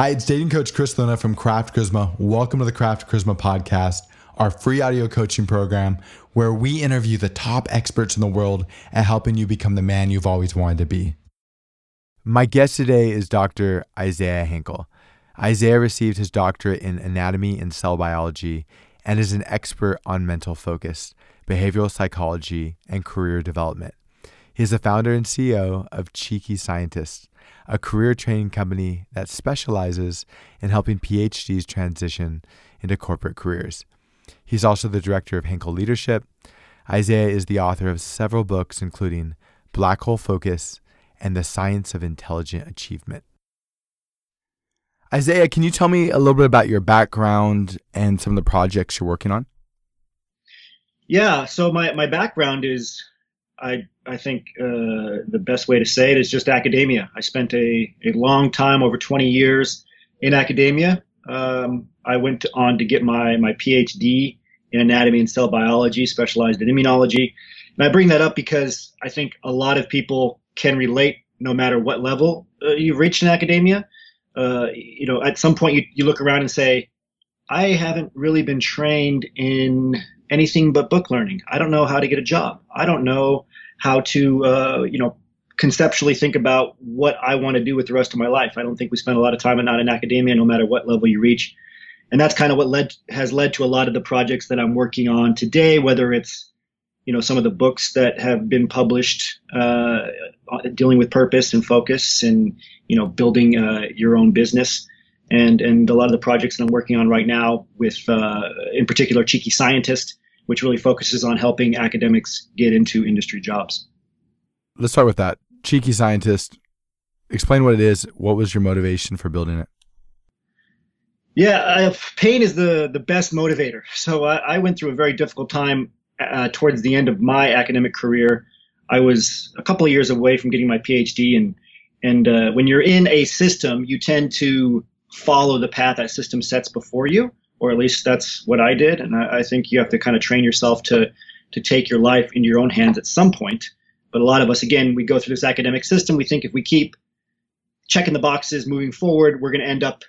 Hi, it's dating coach Chris Luna from Craft Charisma. Welcome to the Craft Charisma podcast, our free audio coaching program where we interview the top experts in the world at helping you become the man you've always wanted to be. My guest today is Dr. Isaiah Hankel. Isaiah received his doctorate in anatomy and cell biology and is an expert on mental focus, behavioral psychology, and career development. He is the founder and CEO of Cheeky Scientists, a career training company that specializes in helping PhDs transition into corporate careers. He's also the director of Hankel Leadership. Isaiah is the author of several books, including Black Hole Focus and The Science of Intelligent Achievement. Isaiah, can you tell me a little bit about your background and some of the projects you're working on? Yeah, so my, my background is I I think uh, the best way to say it is just academia. I spent a, a long time, over 20 years, in academia. Um, I went on to get my my PhD in anatomy and cell biology, specialized in immunology. And I bring that up because I think a lot of people can relate, no matter what level uh, you've reached in academia. Uh, you know, at some point you, you look around and say, I haven't really been trained in anything but book learning. I don't know how to get a job. I don't know how to, uh, you know, conceptually think about what I want to do with the rest of my life. I don't think we spend a lot of time and not in academia, no matter what level you reach. And that's kind of what led has led to a lot of the projects that I'm working on today, whether it's you know some of the books that have been published uh, dealing with purpose and focus and you know building uh, your own business and and a lot of the projects that I'm working on right now with uh, in particular cheeky scientist which really focuses on helping academics get into industry jobs. Let's start with that. Cheeky Scientist, explain what it is. What was your motivation for building it? Yeah, uh, pain is the, the best motivator. So I, I went through a very difficult time uh, towards the end of my academic career. I was a couple of years away from getting my PhD, and and uh, when you're in a system, you tend to follow the path that system sets before you or at least that's what I did. And I, I think you have to kind of train yourself to to take your life into your own hands at some point. But a lot of us, again, we go through this academic system. We think if we keep checking the boxes moving forward, we're going to end up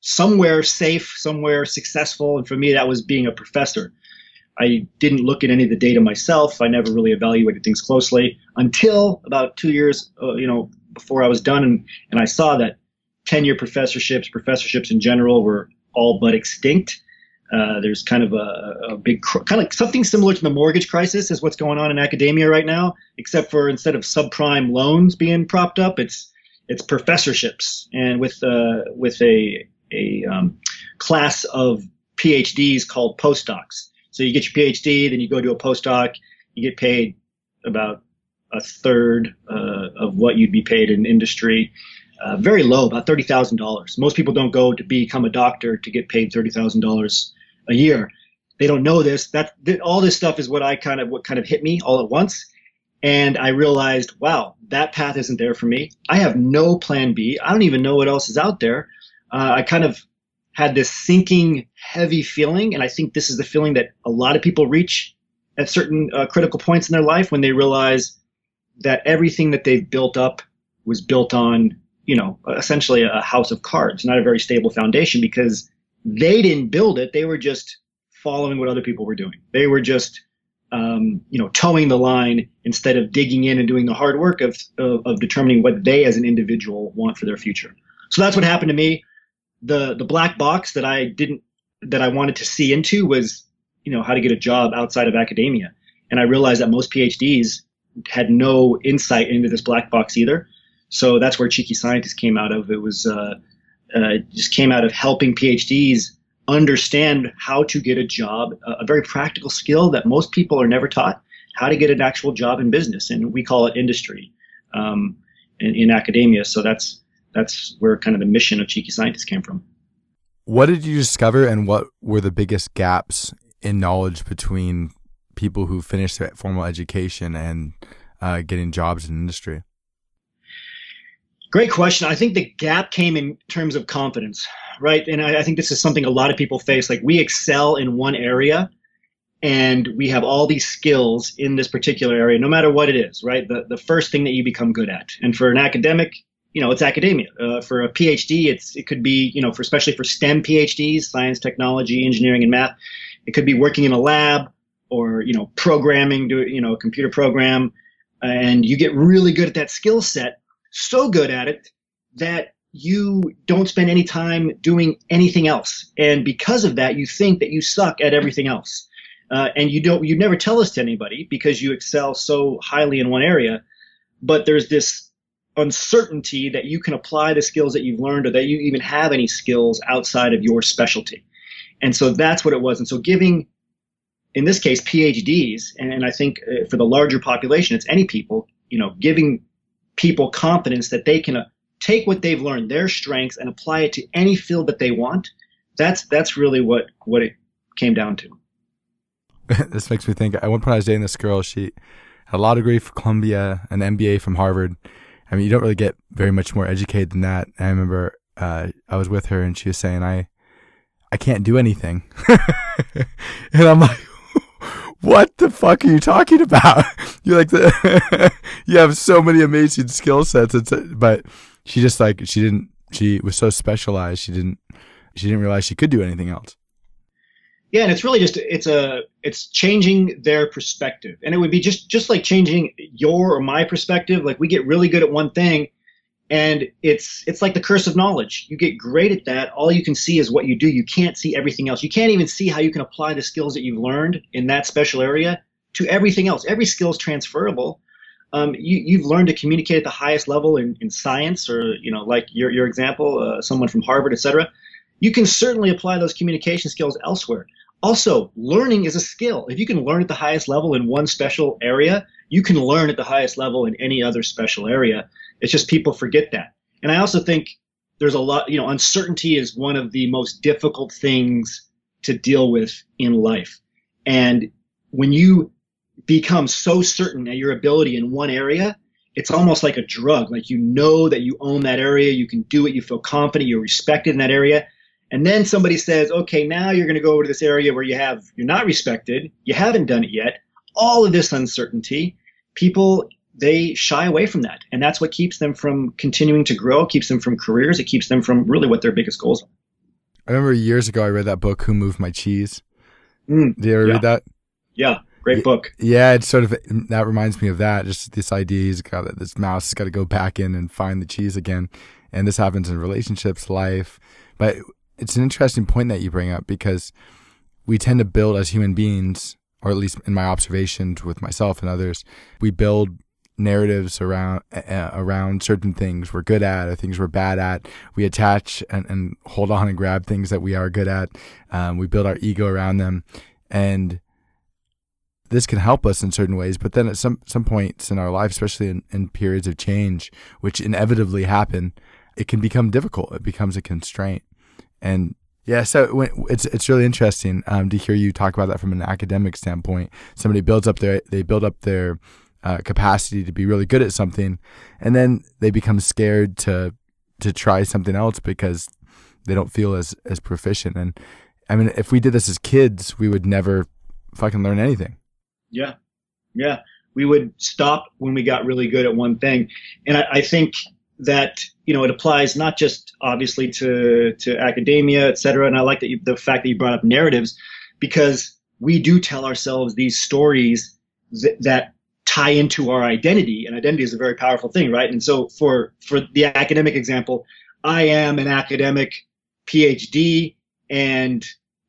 somewhere safe, somewhere successful. And for me, that was being a professor. I didn't look at any of the data myself. I never really evaluated things closely until about two years, uh, you know, before I was done, and, and I saw that tenure professorships, professorships in general, were all but extinct. Uh, there's kind of a, a big, kind of something similar to the mortgage crisis is what's going on in academia right now, except for instead of subprime loans being propped up, it's it's professorships, and with uh, with a a um, class of PhDs called postdocs. So you get your PhD, then you go do a postdoc, you get paid about a third uh, of what you'd be paid in industry uh, very low, about thirty thousand dollars. Most people don't go to become a doctor to get paid thirty thousand dollars a year. They don't know this. That all this stuff is what I kind of what kind of hit me all at once, and I realized, wow, that path isn't there for me. I have no plan B. I don't even know what else is out there. Uh, I kind of had this sinking, heavy feeling, and I think this is the feeling that a lot of people reach at certain uh, critical points in their life when they realize that everything that they've built up was built on you know, essentially a house of cards, not a very stable foundation because they didn't build it. They were just following what other people were doing. They were just, um, you know, toeing the line instead of digging in and doing the hard work of, of, of determining what they as an individual want for their future. So that's what happened to me. The, the black box that I didn't, that I wanted to see into was, you know, how to get a job outside of academia. And I realized that most PhDs had no insight into this black box either. So that's where Cheeky Scientist came out of. It was uh, uh, just came out of helping PhDs understand how to get a job, a very practical skill that most people are never taught, how to get an actual job in business, and we call it industry um, in, in academia. So that's that's where kind of the mission of Cheeky Scientist came from. What did you discover, and what were the biggest gaps in knowledge between people who finished their formal education and uh, getting jobs in industry? Great question. I think the gap came in terms of confidence, right? And I, I, think this is something a lot of people face. Like we excel in one area and we have all these skills in this particular area, no matter what it is, right? The, the first thing that you become good at. And for an academic, you know, it's academia. Uh, for a PhD, it's it could be, you know, for especially for STEM PhDs, science, technology, engineering, and math. It could be working in a lab or you know, programming, do you know, a computer program, and you get really good at that skill set, so good at it that you don't spend any time doing anything else, and because of that, you think that you suck at everything else. Uh, and you don't, you never tell this to anybody because you excel so highly in one area. But there's this uncertainty that you can apply the skills that you've learned or that you even have any skills outside of your specialty. And so that's what it was. And so giving, in this case, PhDs, and I think uh, for the larger population, it's any people, you know, giving people confidence that they can uh, take what they've learned, their strengths, and apply it to any field that they want. That's that's really what what it came down to. this makes me think. At one point, I was dating this girl. She had a law degree from Columbia, an MBA from Harvard, I mean, you don't really get very much more educated than that. I remember uh, I was with her and she was saying, I, I can't do anything. and I'm like, what the fuck are you talking about? You're like, the you have so many amazing skill sets. It's, but she just like, she didn't, she was so specialized. She didn't, she didn't realize she could do anything else. Yeah, and it's really just it's a it's changing their perspective, and it would be just just like changing your or my perspective. Like we get really good at one thing, and it's it's like the curse of knowledge. You get great at that. All you can see is what you do. You can't see everything else. You can't even see how you can apply the skills that you've learned in that special area to everything else. Every skill is transferable. Um, you, you've learned to communicate at the highest level in, in science, or you know, like your your example, uh, someone from Harvard, etc. You can certainly apply those communication skills elsewhere. Also, learning is a skill. If you can learn at the highest level in one special area, you can learn at the highest level in any other special area. It's just people forget that. And I also think there's a lot, you know, uncertainty is one of the most difficult things to deal with in life. And when you become so certain at your ability in one area, it's almost like a drug. Like you know that you own that area, you can do it, you feel confident, you're respected in that area. And then somebody says, okay, now you're going to go over to this area where you have, you're not respected, you haven't done it yet. All of this uncertainty, people, they shy away from that. And that's what keeps them from continuing to grow, keeps them from careers, it keeps them from really what their biggest goals are. I remember years ago I read that book, Who Moved My Cheese. Mm, Did you ever yeah. read that? Yeah, great book. Yeah, it's sort of that reminds me of that. Just this idea he's got this mouse has got to go back in and find the cheese again, and this happens in relationships, life. But it's an interesting point that you bring up because we tend to build as human beings, or at least in my observations with myself and others, we build narratives around uh, around certain things we're good at or things we're bad at. We attach and, and hold on and grab things that we are good at. Um, we build our ego around them, and this can help us in certain ways. But then at some some points in our life, especially in, in periods of change, which inevitably happen, it can become difficult. It becomes a constraint. And yeah, so it's it's really interesting um, to hear you talk about that from an academic standpoint. Somebody builds up their they build up their uh, capacity to be really good at something, and then they become scared to to try something else because they don't feel as as proficient. And I mean, if we did this as kids, we would never fucking learn anything. Yeah, yeah, we would stop when we got really good at one thing, and I, I think that you know it applies not just obviously to to academia, et cetera. And I like that you, the fact that you brought up narratives because we do tell ourselves these stories th- that tie into our identity, and identity is a very powerful thing, right? And so for for the academic example, I am an academic PhD, and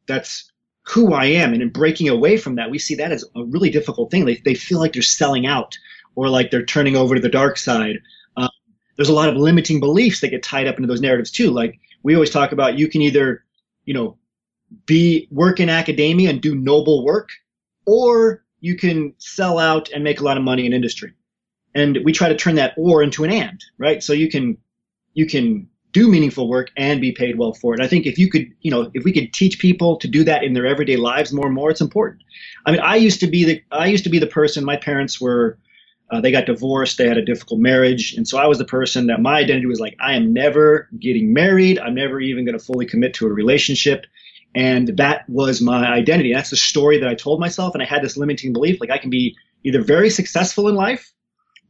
that's who I am. And in breaking away from that, we see that as a really difficult thing. They, they feel like they're selling out or like they're turning over to the dark side um, there's a lot of limiting beliefs that get tied up into those narratives too. Like we always talk about, you can either, you know, be work in academia and do noble work, or you can sell out and make a lot of money in industry. And we try to turn that or into an and, right? So you can you can do meaningful work and be paid well for it. I think if you could, you know, if we could teach people to do that in their everyday lives more and more, it's important. I mean, I used to be the I used to be the person. My parents were uh, they got divorced. They had a difficult marriage. And so I was the person that my identity was like, I am never getting married. I'm never even going to fully commit to a relationship. And that was my identity. That's the story that I told myself. And I had this limiting belief like I can be either very successful in life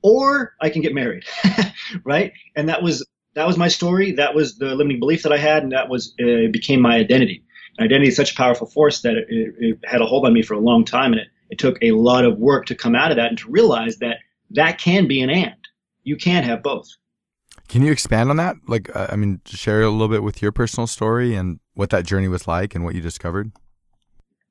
or I can get married. right. And that was that was my story. That was the limiting belief that I had, and that was uh, became my identity. Identity is such a powerful force that it, it, it, had a hold on me for a long time, and it, it took a lot of work to come out of that and to realize that that can be an and. You can have both. Can you expand on that? Like, uh, I mean, share a little bit with your personal story and what that journey was like and what you discovered.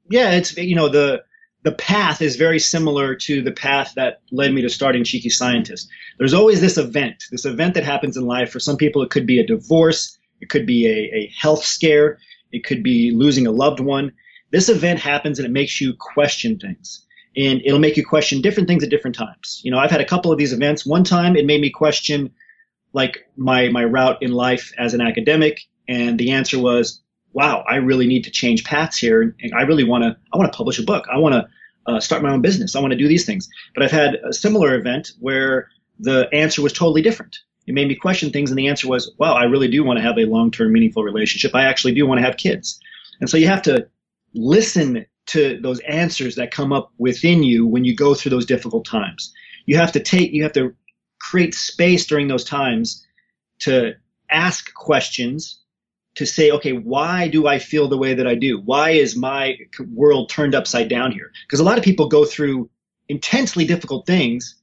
Yeah, it's you know the the path is very similar to the path that led me to starting Cheeky Scientist. There's always this event, this event that happens in life. For some people, it could be a divorce, it could be a, a health scare, it could be losing a loved one. This event happens and it makes you question things. And it'll make you question different things at different times. You know, I've had a couple of these events. One time it made me question like my my route in life as an academic, and the answer was, wow, I really need to change paths here, and I really want to I want to publish a book. I want to uh, start my own business. I want to do these things. But I've had a similar event where the answer was totally different. It made me question things, and the answer was, wow, I really do want to have a long term, meaningful relationship. I actually do want to have kids. And so you have to listen to those answers that come up within you when you go through those difficult times. You have to take, you have to create space during those times to ask questions to say, okay, why do I feel the way that I do? Why is my world turned upside down here? Because a lot of people go through intensely difficult things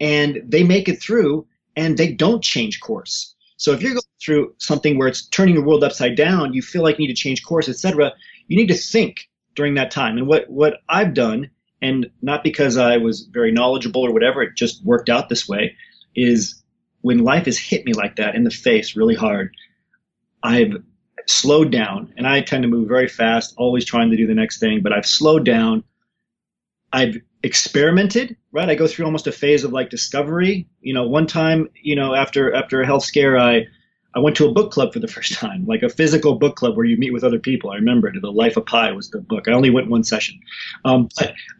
and they make it through and they don't change course. So if you're going through something where it's turning your world upside down, you feel like you need to change course, etc., you need to think during that time. And what what I've done, and not because I was very knowledgeable or whatever, it just worked out this way, is when life has hit me like that in the face really hard, I've slowed down and I tend to move very fast, always trying to do the next thing, but I've slowed down. I've experimented, right? I go through almost a phase of like discovery. You know, one time, you know, after after a health scare, I I went to a book club for the first time, like a physical book club where you meet with other people. I remember it. The Life of Pi was the book. I only went one session. Um,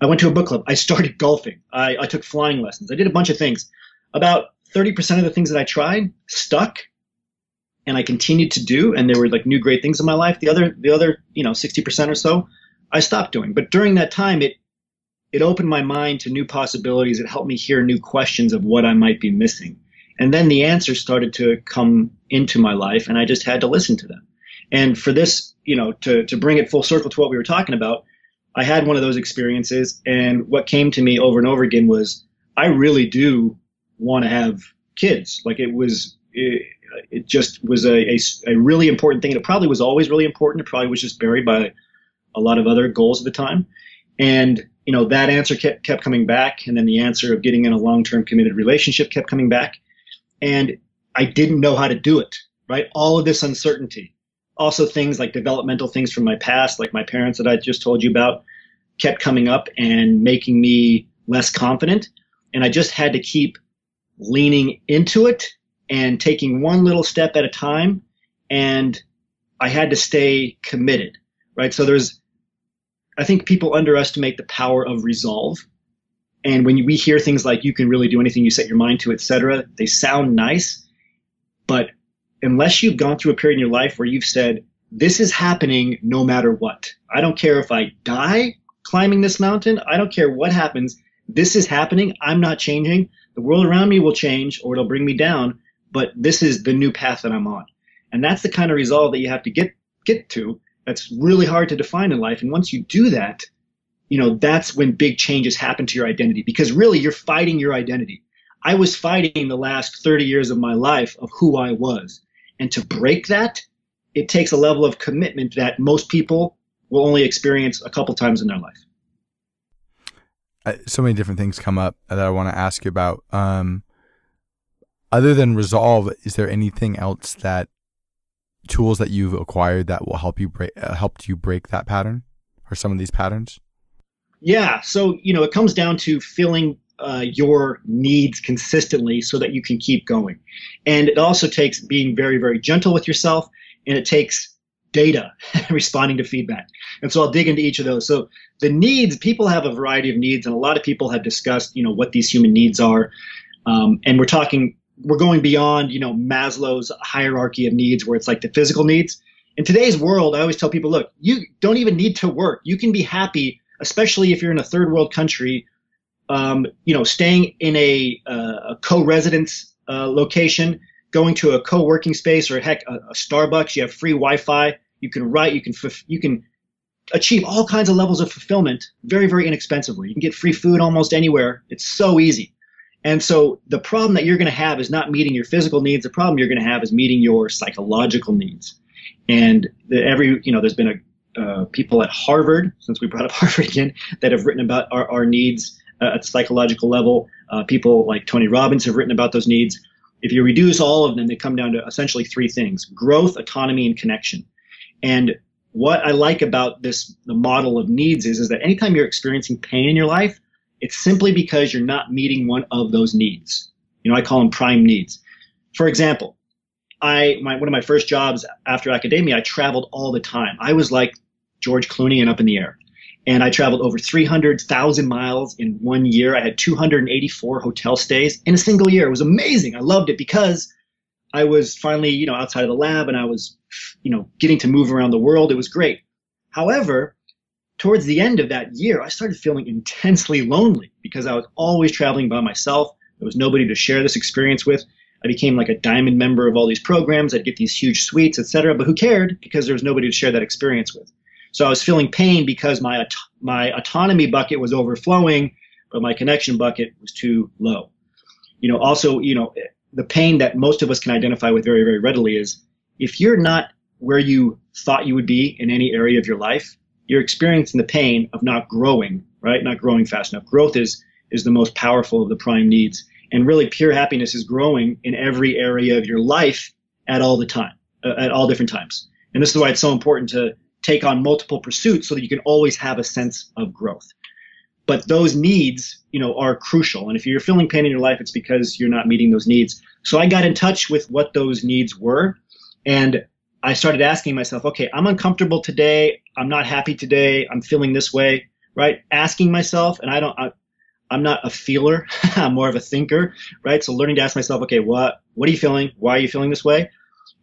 I, went to a book club. I started golfing. I, I took flying lessons. I did a bunch of things. About 30% of the things that I tried stuck and I continued to do, and there were like new great things in my life. The other, the other, you know, 60% or so, I stopped doing. But during that time, it, it opened my mind to new possibilities. It helped me hear new questions of what I might be missing. And then the answers started to come into my life, and I just had to listen to them. And for this, you know, to, to bring it full circle to what we were talking about, I had one of those experiences, and what came to me over and over again was, I really do want to have kids. Like it was, it, it just was a, a, a, really important thing. And it probably was always really important. It probably was just buried by a lot of other goals at the time. And, you know, that answer kept, kept coming back. And then the answer of getting in a long-term committed relationship kept coming back. And I didn't know how to do it, right? All of this uncertainty. Also things like developmental things from my past, like my parents that I just told you about, kept coming up and making me less confident. And I just had to keep leaning into it and taking one little step at a time. And I had to stay committed, right? So there's, I think people underestimate the power of resolve. And when we hear things like you can really do anything you set your mind to, etc., they sound nice, but unless you've gone through a period in your life where you've said, this is happening no matter what. I don't care if I die climbing this mountain. I don't care what happens. This is happening. I'm not changing. The world around me will change or it'll bring me down, but this is the new path that I'm on. And that's the kind of resolve that you have to get get to. That's really hard to define in life. And once you do that, you know, that's when big changes happen to your identity because really you're fighting your identity. I was fighting the last 30 years of my life of who I was. And to break that, it takes a level of commitment that most people will only experience a couple times in their life so many different things come up that I want to ask you about. Um, other than resolve, is there anything else that tools that you've acquired that will help you break uh, helped you break that pattern or some of these patterns? Yeah, so you know it comes down to filling uh, your needs consistently so that you can keep going, and it also takes being very very gentle with yourself, and it takes data responding to feedback. And so I'll dig into each of those. So the needs, people have a variety of needs, and a lot of people have discussed, you know, what these human needs are. Um, and we're talking, we're going beyond, you know, Maslow's hierarchy of needs, where it's like the physical needs. In today's world, I always tell people, look, you don't even need to work. You can be happy, especially if you're in a third world country, um, you know, staying in a, uh, a co-residence uh, location going to a co-working space or heck, a, a Starbucks, you have free Wi-Fi. You can write, you can, you can achieve all kinds of levels of fulfillment very, very inexpensively. You can get free food almost anywhere. It's so easy. And so the problem that you're going to have is not meeting your physical needs. The problem you're going to have is meeting your psychological needs. And the, every, you know, there's been a, uh, people at Harvard, since we brought up Harvard again, that have written about our, our needs uh, at psychological level. Uh, people like Tony Robbins have written about those needs. If you reduce all of them, they come down to essentially three things: growth, autonomy, and connection. And what I like about this the model of needs is is that anytime you're experiencing pain in your life, it's simply because you're not meeting one of those needs. You know, I call them prime needs. For example, I my one of my first jobs after academia, I traveled all the time. I was like George Clooney and up in the air. And I traveled over 300,000 miles in one year. I had 284 hotel stays in a single year. It was amazing. I loved it because I was finally, you know, outside of the lab and I was, you know, getting to move around the world. It was great. However, towards the end of that year, I started feeling intensely lonely because I was always traveling by myself. There was nobody to share this experience with. I became like a diamond member of all these programs. I'd get these huge suites, etc. But who cared? Because there was nobody to share that experience with. So I was feeling pain because my my autonomy bucket was overflowing, but my connection bucket was too low. You know, also, you know, the pain that most of us can identify with very, very readily is if you're not where you thought you would be in any area of your life, you're experiencing the pain of not growing, right? Not growing fast enough. Growth is is the most powerful of the prime needs. And really pure happiness is growing in every area of your life at all the time, uh, at all different times. And this is why it's so important to take on multiple pursuits so that you can always have a sense of growth. But those needs, you know, are crucial. And if you're feeling pain in your life, it's because you're not meeting those needs. So I got in touch with what those needs were. And I started asking myself, okay, I'm uncomfortable today. I'm not happy today. I'm feeling this way, right? Asking myself, and I don't, I, I'm not a feeler. I'm more of a thinker, right? So learning to ask myself, okay, what, what are you feeling? Why are you feeling this way?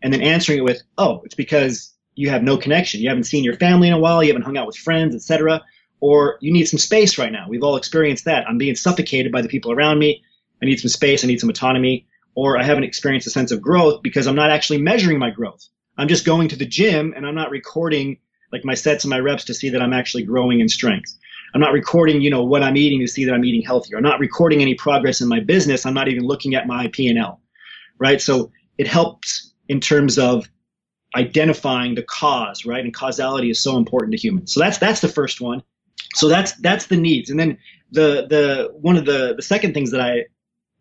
And then answering it with, oh, it's because you have no connection. You haven't seen your family in a while. You haven't hung out with friends, etc or you need some space right now. We've all experienced that. I'm being suffocated by the people around me. I need some space. I need some autonomy. Or I haven't experienced a sense of growth because I'm not actually measuring my growth. I'm just going to the gym and I'm not recording like my sets and my reps to see that I'm actually growing in strength. I'm not recording, you know, what I'm eating to see that I'm eating healthier. I'm not recording any progress in my business. I'm not even looking at my P&L. Right? So it helps in terms of identifying the cause, right? And causality is so important to humans. So that's that's the first one. So that's that's the needs. And then the the one of the the second things that i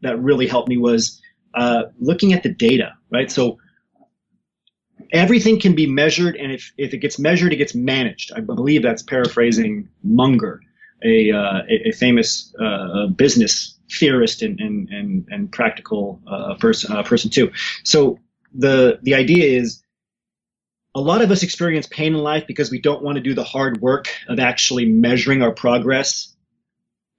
that really helped me was uh, looking at the data right? So everything can be measured and if, if it gets measured it gets managed. I believe that's paraphrasing munger a, uh, a, a, famous uh, business theorist and, and, and, and practical uh, person, uh, person too. So the the idea is a lot of us experience pain in life because we don't want to do the hard work of actually measuring our progress.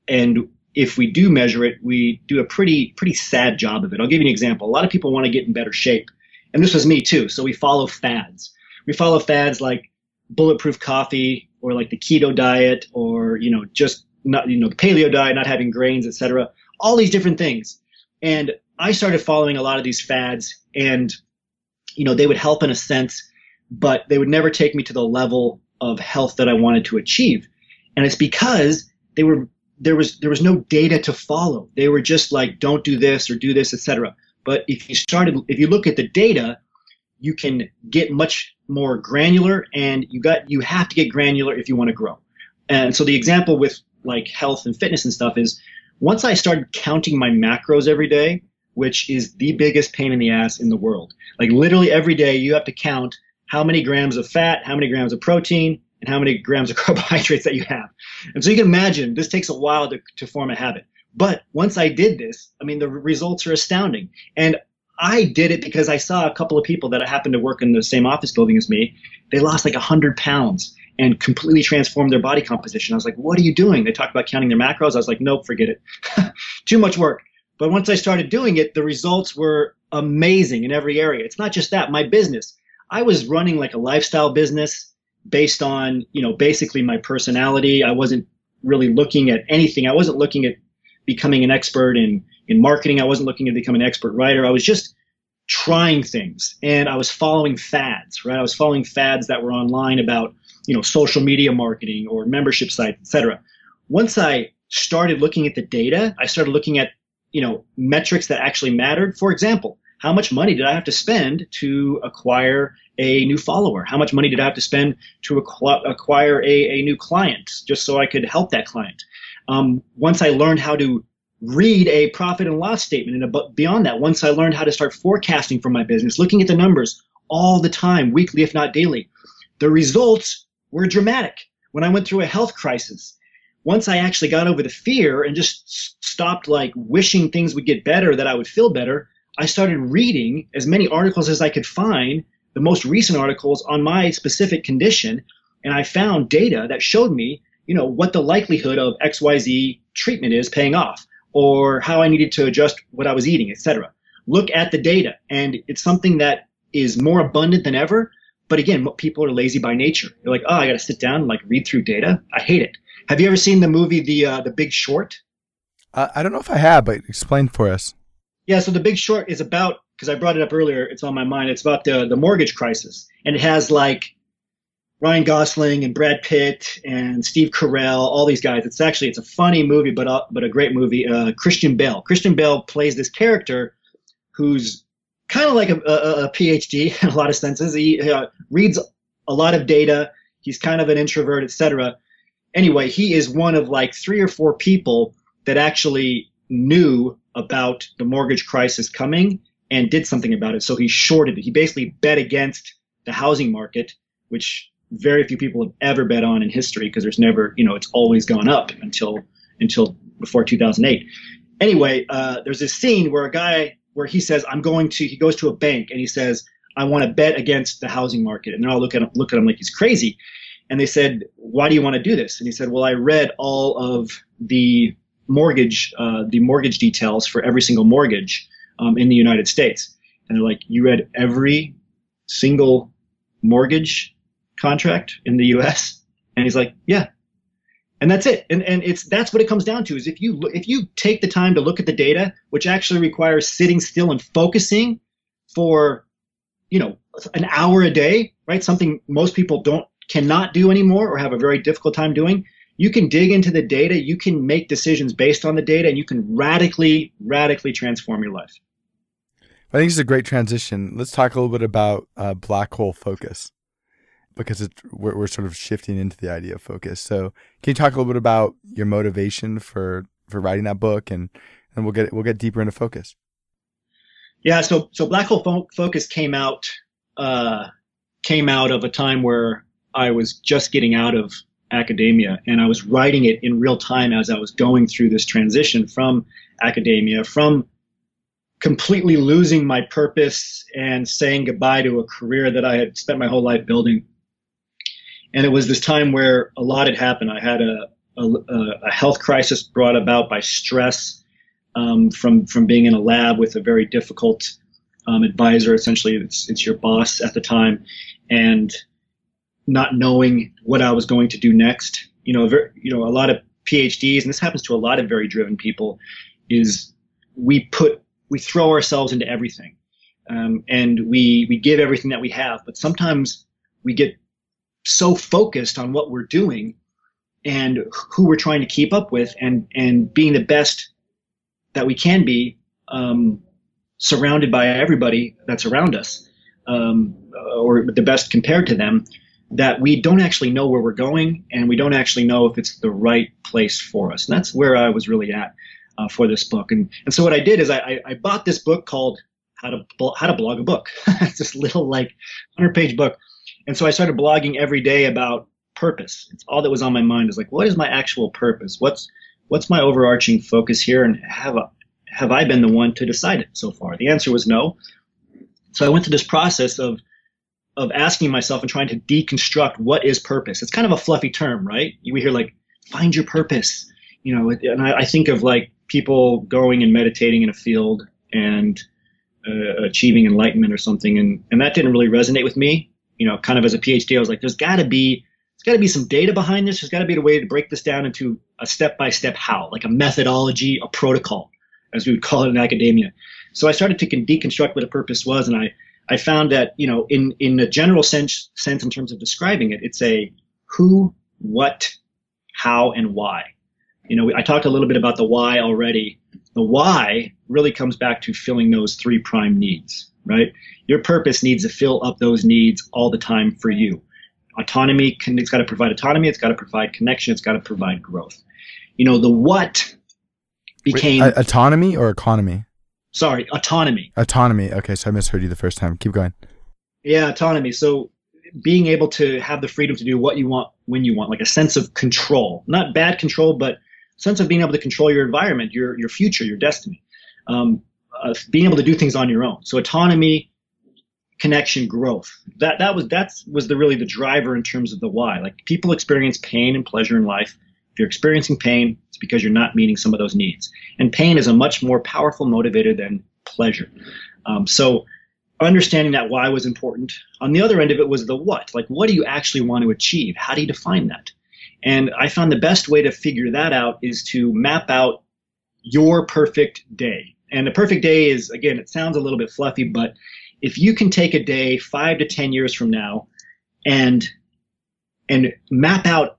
And if we do measure it, we do a pretty pretty sad job of it. I'll give you an example. A lot of people want to get in better shape, and this was me too. So we follow fads. We follow fads like bulletproof coffee or like the keto diet or you know just not you know the paleo diet, not having grains, etc. All these different things. And I started following a lot of these fads, and you know they would help in a sense but they would never take me to the level of health that I wanted to achieve. And it's because they were there was there was no data to follow. They were just like don't do this or do this, etc. But if you started if you look at the data, you can get much more granular and you got you have to get granular if you want to grow. And so the example with like health and fitness and stuff is once I started counting my macros every day, which is the biggest pain in the ass in the world. Like literally every day you have to count how many grams of fat, how many grams of protein, and how many grams of carbohydrates that you have. And so you can imagine this takes a while to, to form a habit. But once I did this, I mean, the results are astounding. And I did it because I saw a couple of people that happened to work in the same office building as me. They lost like 100 pounds and completely transformed their body composition. I was like, what are you doing? They talked about counting their macros. I was like, nope, forget it. Too much work. But once I started doing it, the results were amazing in every area. It's not just that. My business, I was running like a lifestyle business based on, you know, basically my personality. I wasn't really looking at anything. I wasn't looking at becoming an expert in, in marketing. I wasn't looking to become an expert writer. I was just trying things and I was following fads, right? I was following fads that were online about, you know, social media marketing or membership sites, etc. Once I started looking at the data, I started looking at, you know, metrics that actually mattered. For example, how much money did I have to spend to acquire a new follower? How much money did I have to spend to acquire a, a new client just so I could help that client? Um, once I learned how to read a profit and loss statement. And beyond that, once I learned how to start forecasting for my business, looking at the numbers all the time, weekly, if not daily, the results were dramatic. When I went through a health crisis, once I actually got over the fear and just stopped like wishing things would get better, that I would feel better, I started reading as many articles as I could find, the most recent articles on my specific condition. And I found data that showed me, you know, what the likelihood of XYZ treatment is paying off or how I needed to adjust what I was eating, etc. Look at the data, and it's something that is more abundant than ever. But again, people are lazy by nature. They're like, oh, I got to sit down and like read through data. I hate it. Have you ever seen the movie The uh, The Big Short? Uh, I don't know if I have, but explain for us. Yeah, so The Big Short is about because I brought it up earlier. It's on my mind. It's about the the mortgage crisis, and it has like Ryan Gosling and Brad Pitt and Steve Carell, all these guys. It's actually it's a funny movie, but a, but a great movie. Uh, Christian Bale. Christian Bale plays this character who's kind of like a, a, a, PhD in a lot of senses. He uh, reads a lot of data. He's kind of an introvert, etc. Anyway, he is one of like three or four people that actually knew about the mortgage crisis coming and did something about it. So he shorted it. He basically bet against the housing market, which very few people have ever bet on in history because there's never, you know, it's always gone up until until before 2008. Anyway, uh, there's this scene where a guy where he says, "I'm going to," he goes to a bank and he says, "I want to bet against the housing market," and they're all look at him, look at him like he's crazy. And they said, "Why do you want to do this?" And he said, "Well, I read all of the mortgage, uh, the mortgage details for every single mortgage um, in the United States." And they're like, "You read every single mortgage contract in the U.S.? And he's like, yeah. And that's it. And, and it's, that's what it comes down to is if you, if you take the time to look at the data, which actually requires sitting still and focusing for, you know, an hour a day, right? Something most people don't, cannot do anymore or have a very difficult time doing. You can dig into the data. You can make decisions based on the data and you can radically, radically transform your life. I think this is a great transition. Let's talk a little bit about uh, black hole focus because it, we're, we're sort of shifting into the idea of focus. So, can you talk a little bit about your motivation for for writing that book, and and we'll get we'll get deeper into focus. Yeah, so so Black Hole Fo- Focus came out uh, came out of a time where I was just getting out of academia, and I was writing it in real time as I was going through this transition from academia, from completely losing my purpose and saying goodbye to a career that I had spent my whole life building and it was this time where a lot had happened. I had a, a, a health crisis brought about by stress um, from from being in a lab with a very difficult um, advisor. Essentially, it's it's your boss at the time, and not knowing what I was going to do next. You know, you know, a lot of PhDs, and this happens to a lot of very driven people, is we put we throw ourselves into everything, um, and we we give everything that we have. But sometimes we get so focused on what we're doing and who we're trying to keep up with and and being the best that we can be um, surrounded by everybody that's around us um, or the best compared to them that we don't actually know where we're going and we don't actually know if it's the right place for us and that's where i was really at uh, for this book and and so what i did is i i bought this book called how to how to blog a book it's this little like 100 page book and so I started blogging every day about purpose. It's all that was on my mind is like, what is my actual purpose? What's what's my overarching focus here? And have a, have I been the one to decide it so far? The answer was no. So I went through this process of of asking myself and trying to deconstruct what is purpose. It's kind of a fluffy term, right? We hear like find your purpose, you know, and I, I think of like people going and meditating in a field and uh, achieving enlightenment or something, and and that didn't really resonate with me you know, kind of as a PhD, I was like, there's got to be, there's got to be some data behind this. There's got to be a way to break this down into a step by step how, like a methodology, a protocol, as we would call it in academia. So I started to deconstruct what a purpose was, and I, I found that, you know, in, in a general sense, sense in terms of describing it, it's a who, what, how, and why. You know, I talked a little bit about the why already. The why really comes back to filling those three prime needs, right? Your purpose needs to fill up those needs all the time for you. Autonomy, it's got to provide autonomy, it's got to provide connection, it's got to provide growth. You know, the what became Wait, autonomy or economy? Sorry, autonomy. Autonomy. Okay, so I misheard you the first time. Keep going. Yeah, autonomy. So being able to have the freedom to do what you want when you want, like a sense of control, not bad control, but sense of being able to control your environment, your your future, your destiny, um, uh, being able to do things on your own. So autonomy, connection, growth. That that was that was the really the driver in terms of the why. Like people experience pain and pleasure in life. If you're experiencing pain, it's because you're not meeting some of those needs. And pain is a much more powerful motivator than pleasure. Um, so understanding that why was important. On the other end of it was the what. Like, what do you actually want to achieve? How do you define that? And I found the best way to figure that out is to map out your perfect day. And the perfect day is, again, it sounds a little bit fluffy, but if you can take a day five to 10 years from now and, and map out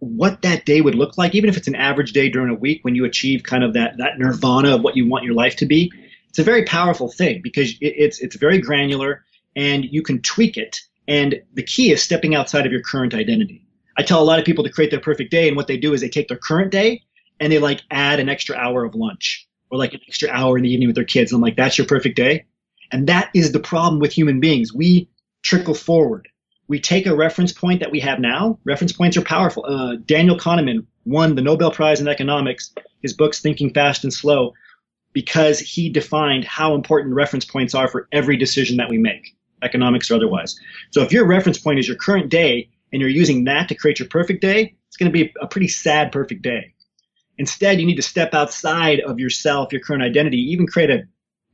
what that day would look like, even if it's an average day during a week when you achieve kind of that, that nirvana of what you want your life to be, it's a very powerful thing because it, it's, it's very granular and you can tweak it. And the key is stepping outside of your current identity. I tell a lot of people to create their perfect day, and what they do is they take their current day and they like add an extra hour of lunch or like an extra hour in the evening with their kids. And I'm like, that's your perfect day. And that is the problem with human beings. We trickle forward. We take a reference point that we have now. Reference points are powerful. Uh, Daniel Kahneman won the Nobel Prize in economics. His books, Thinking Fast and Slow, because he defined how important reference points are for every decision that we make, economics or otherwise. So if your reference point is your current day and you're using that to create your perfect day, it's going to be a pretty sad perfect day. Instead, you need to step outside of yourself, your current identity, even create a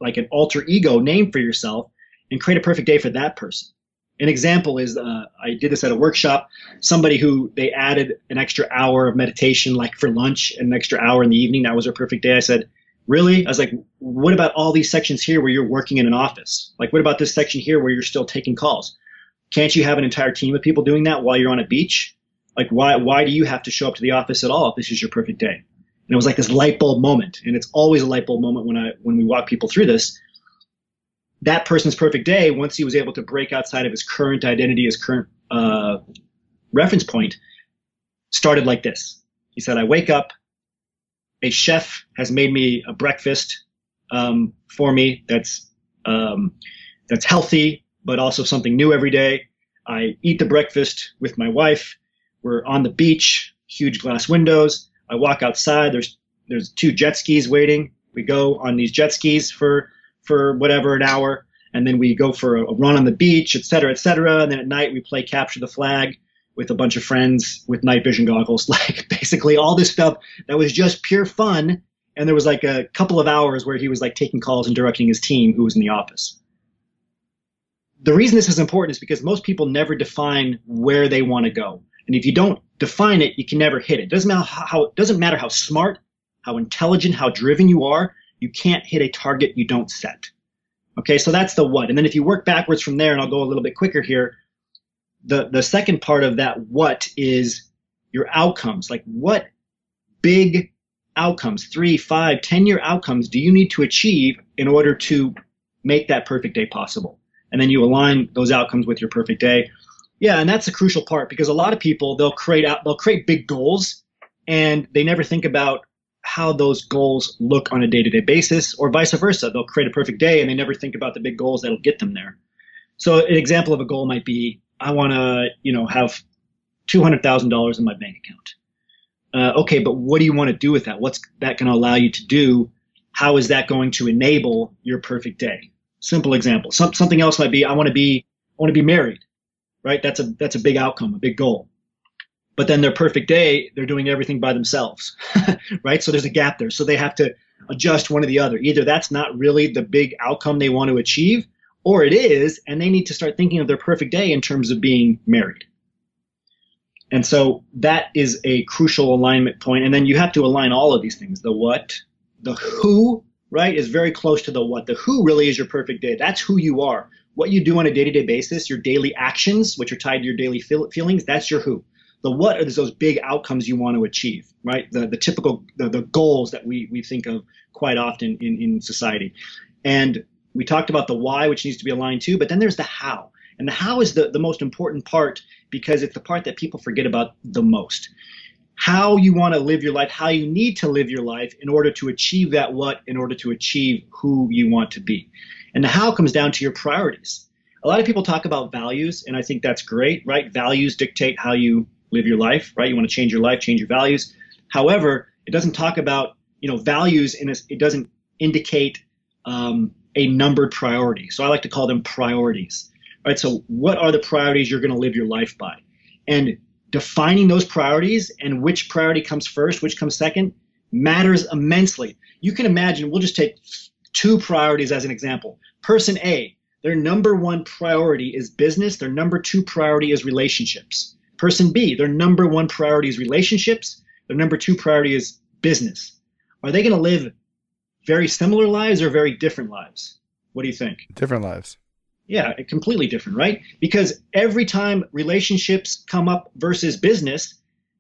like an alter ego name for yourself and create a perfect day for that person. An example is uh, I did this at a workshop. Somebody who they added an extra hour of meditation, like for lunch, and an extra hour in the evening. That was their perfect day. I said, Really? I was like, What about all these sections here where you're working in an office? Like, what about this section here where you're still taking calls? Can't you have an entire team of people doing that while you're on a beach? Like, why, why do you have to show up to the office at all if this is your perfect day? And it was like this light bulb moment. And it's always a light bulb moment when I, when we walk people through this. That person's perfect day, once he was able to break outside of his current identity, his current, uh, reference point, started like this. He said, I wake up, a chef has made me a breakfast um, for me that's um, that's healthy, but also something new every day. I eat the breakfast with my wife. We're on the beach, huge glass windows. I walk outside. There's there's two jet skis waiting. We go on these jet skis for for whatever an hour, and then we go for a, run on the beach, et cetera, et cetera. And then at night we play capture the flag with a bunch of friends with night vision goggles. Like basically all this stuff that was just pure fun. And there was like a couple of hours where he was like taking calls and directing his team who was in the office the reason this is important is because most people never define where they want to go. And if you don't define it, you can never hit it. Doesn't matter how doesn't matter how smart, how intelligent, how driven you are, you can't hit a target you don't set. Okay, so that's the what. And then if you work backwards from there, and I'll go a little bit quicker here, the, the second part of that what is your outcomes. Like what big outcomes, three, five, ten year outcomes do you need to achieve in order to make that perfect day possible? and then you align those outcomes with your perfect day. Yeah, and that's a crucial part because a lot of people they'll create out they'll create big goals and they never think about how those goals look on a day-to-day basis or vice versa. They'll create a perfect day and they never think about the big goals that'll get them there. So an example of a goal might be I want to, you know, have $200,000 in my bank account. Uh, okay, but what do you want to do with that? What's that going to allow you to do? How is that going to enable your perfect day? Simple example. Some, something else might be I want to be I want to be married, right? That's a that's a big outcome, a big goal. But then their perfect day, they're doing everything by themselves, right? So there's a gap there. So they have to adjust one or the other. Either that's not really the big outcome they want to achieve, or it is, and they need to start thinking of their perfect day in terms of being married. And so that is a crucial alignment point. And then you have to align all of these things the what, the who, right, is very close to the what. The who really is your perfect day. That's who you are. What you do on a day to day basis, your daily actions, which are tied to your daily feel- feelings, that's your who. The what are those big outcomes you want to achieve, right? The, the typical, the, the goals that we, we think of quite often in, in society. And we talked about the why, which needs to be aligned too, but then there's the how. And the how is the, the most important part because it's the part that people forget about the most. How you want to live your life, how you need to live your life in order to achieve that what, in order to achieve who you want to be. And the how comes down to your priorities. A lot of people talk about values, and I think that's great, right? Values dictate how you live your life, right? You want to change your life, change your values. However, it doesn't talk about, you know, values in a, it doesn't indicate um, a numbered priority. So I like to call them priorities. Right? So what are the priorities you're going to live your life by? And defining those priorities and which priority comes first, which comes second, matters immensely. You can imagine, we'll just take two priorities as an example. Person A, their number one priority is business, their number two priority is relationships. Person B, their number one priority is relationships, their number two priority is business. Are they going to live very similar lives or very different lives? What do you think? Different lives. Yeah, completely different, right? Because every time relationships come up versus business,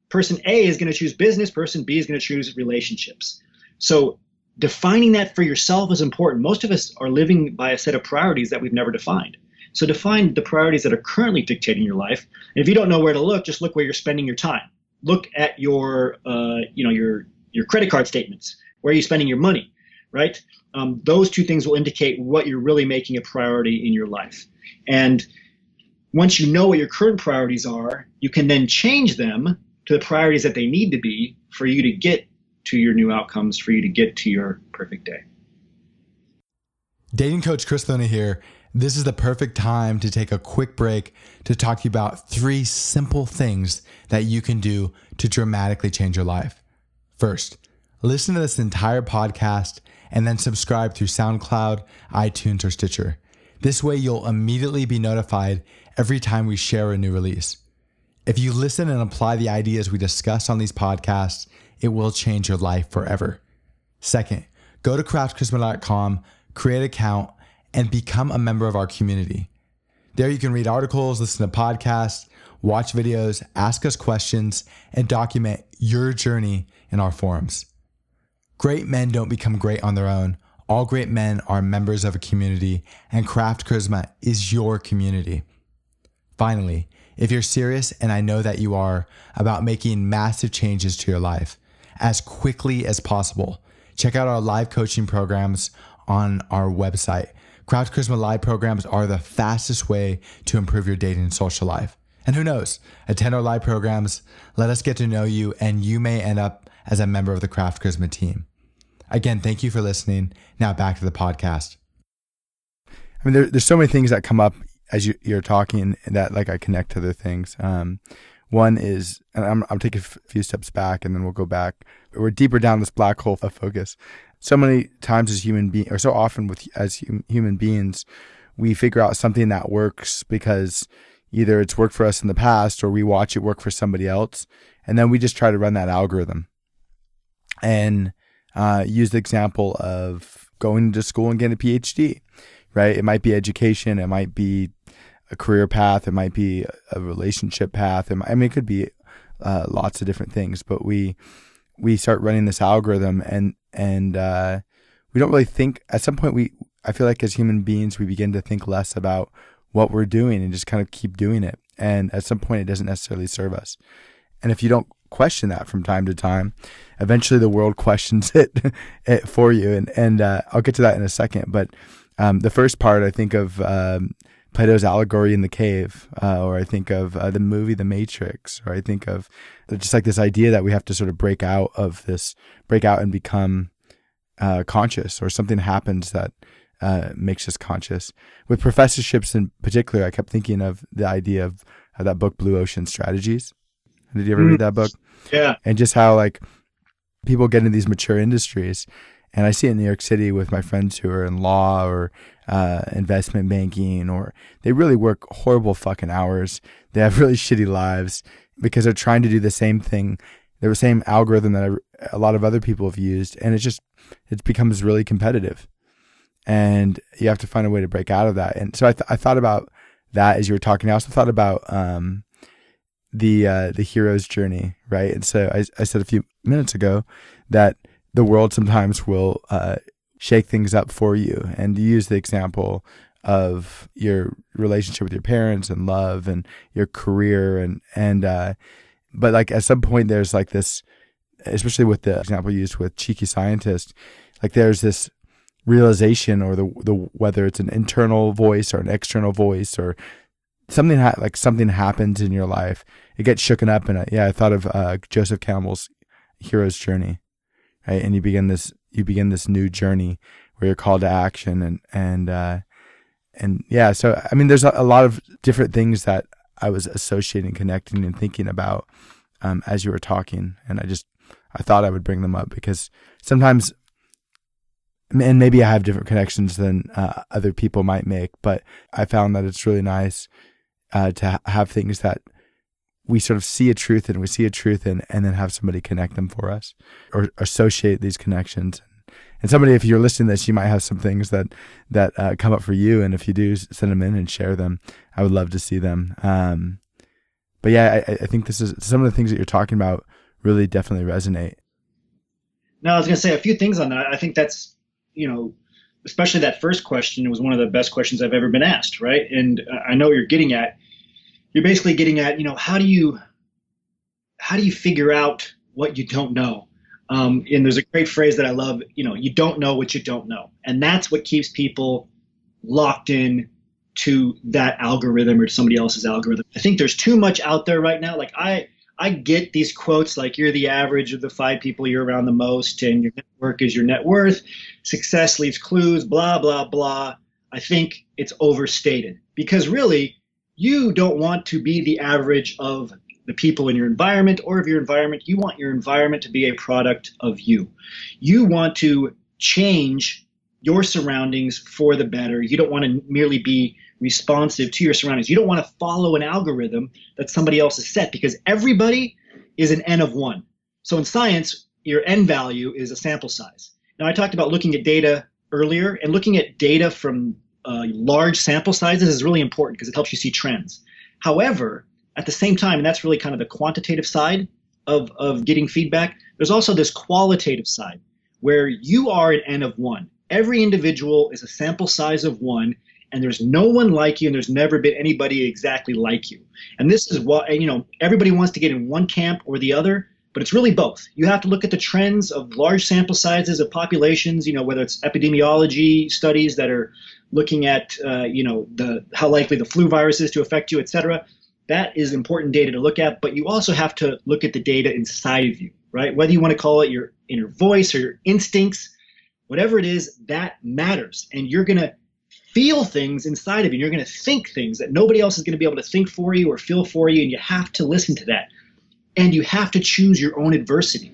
person A is going to choose business, person B is going to choose relationships. So defining that for yourself is important. Most of us are living by a set of priorities that we've never defined. So define the priorities that are currently dictating your life. And if you don't know where to look, just look where you're spending your time. Look at your, uh, you know, your your credit card statements. Where are you spending your money? right? Um, those two things will indicate what you're really making a priority in your life. And once you know what your current priorities are, you can then change them to the priorities that they need to be for you to get to your new outcomes, for you to get to your perfect day. Dating coach Chris Luna here. This is the perfect time to take a quick break to talk to you about three simple things that you can do to dramatically change your life. First, listen to this entire podcast and then subscribe through SoundCloud, iTunes, or Stitcher. This way, you'll immediately be notified every time we share a new release. If you listen and apply the ideas we discuss on these podcasts, it will change your life forever. Second, go to craftcharisma.com, create an account, and become a member of our community. There you can read articles, listen to podcasts, watch videos, ask us questions, and document your journey in our forums. Great men don't become great on their own. All great men are members of a community, and Craft Charisma is your community. Finally, if you're serious, and I know that you are, about making massive changes to your life as quickly as possible, check out our live coaching programs on our website. Craft Charisma live programs are the fastest way to improve your dating and social life. And who knows, attend our live programs, let us get to know you, and you may end up as a member of the Craft Charisma team. Again, thank you for listening. Now back to the podcast. I mean, there, there's so many things that come up as you, are talking that like I connect to other things. Um, one is, and I'm, a few steps back and then we'll go back. We're deeper down this black hole of focus. So many times as human beings, or so often with as hum, human beings, we figure out something that works because either it's worked for us in the past or we watch it work for somebody else. And then we just try to run that algorithm and uh, use the example of going to school and getting a PhD, right? It might be education, it might be a career path, it might be a relationship path. Might, I mean, it could be uh, lots of different things, but we we start running this algorithm and and uh, we don't really think. At some point, we I feel like as human beings, we begin to think less about what we're doing and just kind of keep doing it. And at some point, it doesn't necessarily serve us. And if you don't question that from time to time. Eventually, the world questions it, it for you, and and uh, I'll get to that in a second. But um, the first part, I think of um, Plato's allegory in the cave, uh, or I think of uh, the movie The Matrix, or I think of just like this idea that we have to sort of break out of this, break out and become uh, conscious, or something happens that uh, makes us conscious. With professorships in particular, I kept thinking of the idea of, of that book, Blue Ocean Strategies. Did you ever mm. read that book? Yeah. And just how like people get into these mature industries. And I see it in New York City with my friends who are in law or uh, investment banking, or they really work horrible fucking hours. They have really shitty lives because they're trying to do the same thing the same algorithm that I, a lot of other people have used, and it just it becomes really competitive, and you have to find a way to break out of that. And so I, th- I thought about that as you were talking. I also thought about um, the uh, the hero's journey, right? And so I, I said a few minutes ago that the world sometimes will uh, shake things up for you, and use the example of your relationship with your parents and love and your career and and uh, but like at some point there's like this especially with the example used with cheeky scientist like there's this realization or the the whether it's an internal voice or an external voice or something ha- like something happens in your life it gets shooken up and yeah i thought of uh, joseph campbell's hero's journey right? And you begin this you begin this new journey where you're called to action and and uh, and yeah so i mean there's a, a, lot of different things that i was associating connecting and thinking about um, as you were talking. And i just i thought i would bring them up because sometimes and maybe i have different connections than uh, other people might make but i found that it's really nice uh, to ha- have things that we sort of see a truth and we see a truth and, and then have somebody connect them for us or associate these connections and somebody, if you're listening to this, you might have some things that that uh, come up for you, and if you do, send them in and share them. I would love to see them. Um, but yeah, I, I, think this is some of the things that you're talking about really definitely resonate. No, I was going to say a few things on that. I think that's you know, especially that first question was one of the best questions I've ever been asked, right? And I know you're getting at. You're basically getting at, you know, how do you how do you figure out what you don't know? Um, and there's a great phrase that I love, you know, you don't know what you don't know. And that's what keeps people locked in to that algorithm or somebody else's algorithm. I think there's too much out there right now. Like I I get these quotes like you're the average of the five people you're around the most and your network is your net worth. Success leaves clues, blah, blah, blah. I think it's overstated because really you don't want to be the average of the people in your environment or of your environment. You want your environment to be a product of you. You want to change your surroundings for the better. You don't want to merely be responsive to your surroundings. You don't want to follow an algorithm that somebody else has set because everybody is an n of one. So in science, your n value is a sample size. Now, I talked about looking at data earlier, and looking at data from uh, large sample sizes is really important because it helps you see trends. However, at the same time, and that's really kind of the quantitative side of, of getting feedback, there's also this qualitative side where you are an N of one. Every individual is a sample size of one, and there's no one like you, and there's never been anybody exactly like you. And this is what, you know, everybody wants to get in one camp or the other, but it's really both. You have to look at the trends of large sample sizes of populations, you know, whether it's epidemiology studies that are looking at, uh, you know, the how likely the flu virus is to affect you, et cetera that is important data to look at, but you also have to look at the data inside of you, right? Whether you want to call it your inner voice or your instincts, whatever it is, that matters. And you're going to feel things inside of you. And You're going to think things that nobody else is going to be able to think for you or feel for you. And you have to listen to that. And you have to choose your own adversity.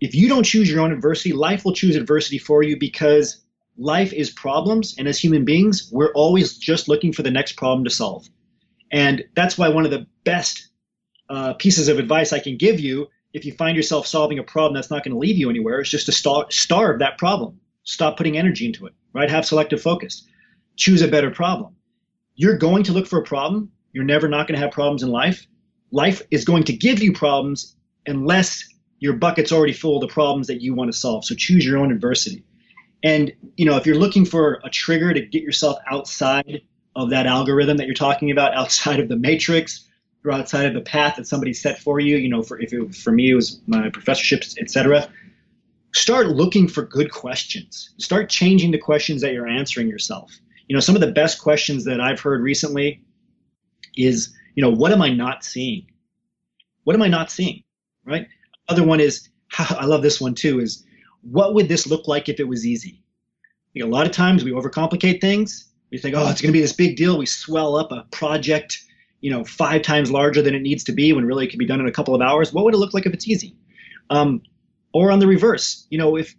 If you don't choose your own adversity, life will choose adversity for you because life is problems. And as human beings, we're always just looking for the next problem to solve. And that's why one of the best uh, pieces of advice I can give you if you find yourself solving a problem that's not going to leave you anywhere is just to star- starve that problem. Stop putting energy into it, right? Have selective focus. Choose a better problem. You're going to look for a problem. You're never not going to have problems in life. Life is going to give you problems unless your bucket's already full of the problems that you want to solve. So choose your own adversity. And you know, if you're looking for a trigger to get yourself outside of that algorithm that you're talking about outside of the matrix or outside of the path that somebody set for you. You know, for if it, for me it was my professorships, etc. Start looking for good questions. Start changing the questions that you're answering yourself. You know, some of the best questions that I've heard recently is, you know, what am I not seeing? What am I not seeing? Right. Other one is, I love this one too. Is what would this look like if it was easy? A lot of times we overcomplicate things we think, oh, it's going to be this big deal. We swell up a project, you know, five times larger than it needs to be when really it could be done in a couple of hours. What would it look like if it's easy? Um, or on the reverse, you know, if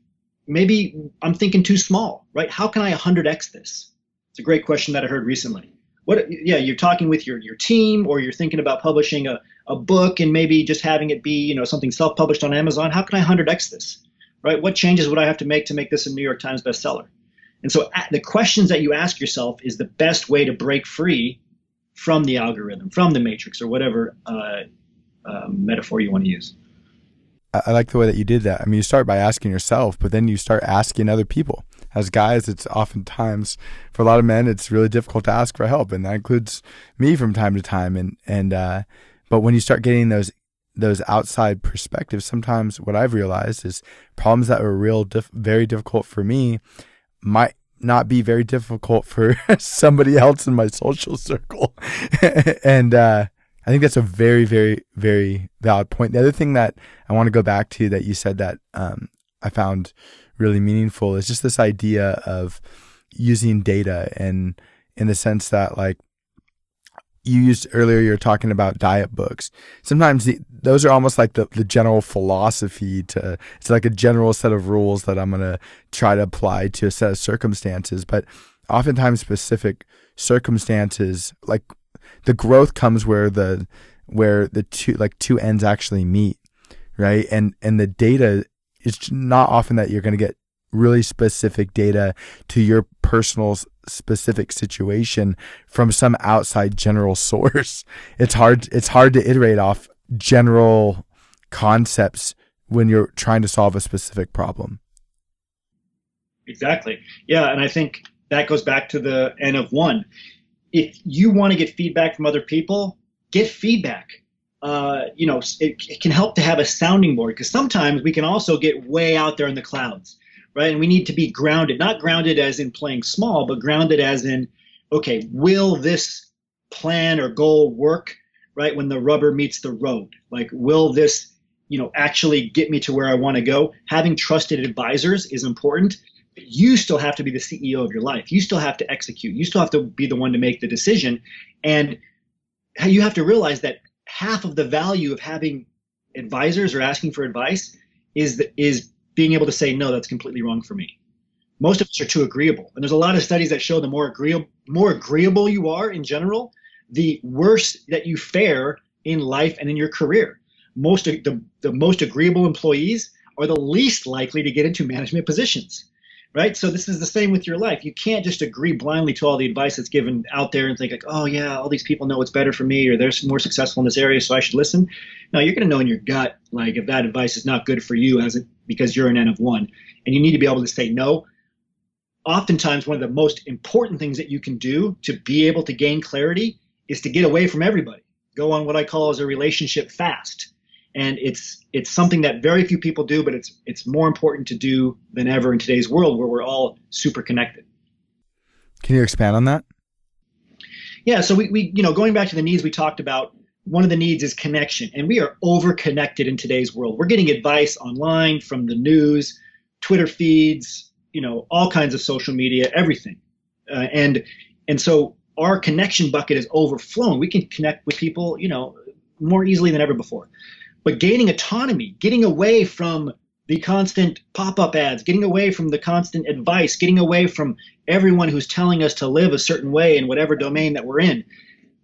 maybe I'm thinking too small, right? How can I 100x this? It's a great question that I heard recently. what yeah you're talking with your your team or you're thinking about publishing a, a book and maybe just having it be you know something self-published on amazon how can i 100x this right what changes would i have to make to make this a new york times bestseller and so the questions that you ask yourself is the best way to break free from the algorithm from the matrix or whatever uh, uh, metaphor you want to use I like the way that you did that. I mean, you start by asking yourself, but then you start asking other people. As guys, it's oftentimes for a lot of men, it's really difficult to ask for help, and that includes me from time to time. And and uh, but when you start getting those those outside perspectives, sometimes what I've realized is problems that were real, very difficult for me, might not be very difficult for somebody else in my social circle. and uh, I think that's a very, very, very valid point. The other thing that I want to go back to that you said that um, I found really meaningful is just this idea of using data and in the sense that like you used earlier you're talking about diet books sometimes the, those are almost like the, the general philosophy to it's like a general set of rules that i'm going to try to apply to a set of circumstances but oftentimes specific circumstances like the growth comes where the where the two like two ends actually meet, right? And and the data is not often that you're going to get really specific data to your personal specific situation from some outside general source. It's hard it's hard to iterate off general concepts when you're trying to solve a specific problem. Exactly. Yeah, and I think that goes back to the N of one if you want to get feedback from other people, get feedback. Uh, you know, it, it, can help to have a sounding board because sometimes we can also get way out there in the clouds, right? And we need to be grounded, not grounded as in playing small, but grounded as in, okay, will this plan or goal work, right? When the rubber meets the road, like, will this, you know, actually get me to where I want to go? Having trusted advisors is important you still have to be the CEO of your life. You still have to execute. You still have to be the one to make the decision. And you have to realize that half of the value of having advisors or asking for advice is is being able to say no, that's completely wrong for me. Most of us are too agreeable, and there's a lot of studies that show the more agreeable more agreeable you are in general, the worse that you fare in life and in your career. Most the, the most agreeable employees are the least likely to get into management positions right? So this is the same with your life. You can't just agree blindly to all the advice that's given out there and think like, oh yeah, all these people know what's better for me or they're more successful in this area, so I should listen. No, you're going to know in your gut like if that advice is not good for you as it because you're an N of one, and you need to be able to say no. Oftentimes, one of the most important things that you can do to be able to gain clarity is to get away from everybody. Go on what I call as a relationship fast and it's it's something that very few people do, but it's it's more important to do than ever in today's world where we're all super connected. Can you expand on that? Yeah, so we, we you know going back to the needs we talked about, one of the needs is connection, and we are over connected in today's world. We're getting advice online from the news, Twitter feeds, you know, all kinds of social media, everything, uh, and and so our connection bucket is overflowing. We can connect with people, you know, more easily than ever before but gaining autonomy, getting away from the constant pop up ads, getting away from the constant advice, getting away from everyone who's telling us to live a certain way in whatever domain that we're in.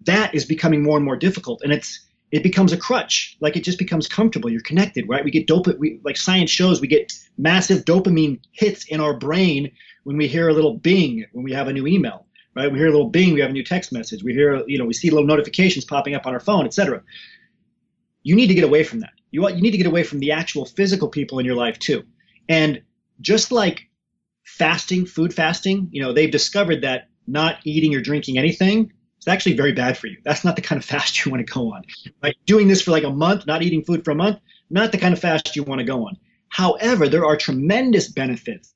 That is becoming more and more difficult. And it's, it becomes a crutch. Like it just becomes comfortable. You're connected, right? We get dopamine. We, like science shows, we get massive dopamine hits in our brain when we hear a little bing when we have a new email, right? We hear a little bing, we have a new text message. We hear, you know, we see little notifications popping up on our phone, etc you need to get away from that. You, you need to get away from the actual physical people in your life too. And just like fasting, food fasting, you know, they've discovered that not eating or drinking anything is actually very bad for you. That's not the kind of fast you want to go on. Right? Doing this for like a month, not eating food for a month, not the kind of fast you want to go on. However, there are tremendous benefits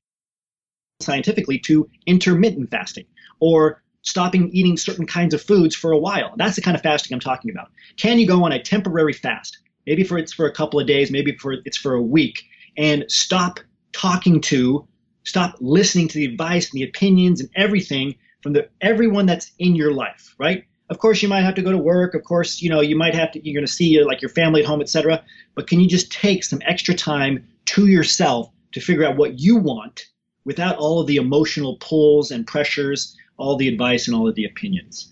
scientifically to intermittent fasting or stopping eating certain kinds of foods for a while. That's the kind of fasting I'm talking about. Can you go on a temporary fast? Maybe for it's for a couple of days, maybe for it's for a week, and stop talking to, stop listening to the advice and the opinions and everything from the everyone that's in your life, right? Of course, you might have to go to work. Of course, you know you might have to. You're going to see your, like your family at home, etc. But can you just take some extra time to yourself to figure out what you want without all of the emotional pulls and pressures all the advice and all of the opinions.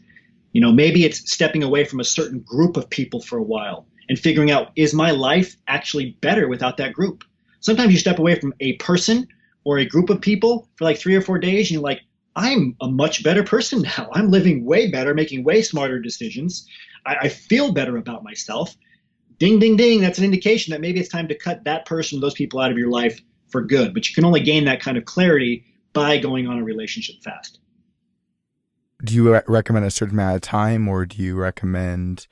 You know, maybe it's stepping away from a certain group of people for a while and figuring out is my life actually better without that group? Sometimes you step away from a person or a group of people for like three or four days and you're like, I'm a much better person now. I'm living way better, making way smarter decisions. I, I feel better about myself. Ding, ding, ding. That's an indication that maybe it's time to cut that person, those people out of your life for good. But you can only gain that kind of clarity by going on a relationship fast. Do you re- recommend a certain amount of time, or do you recommend,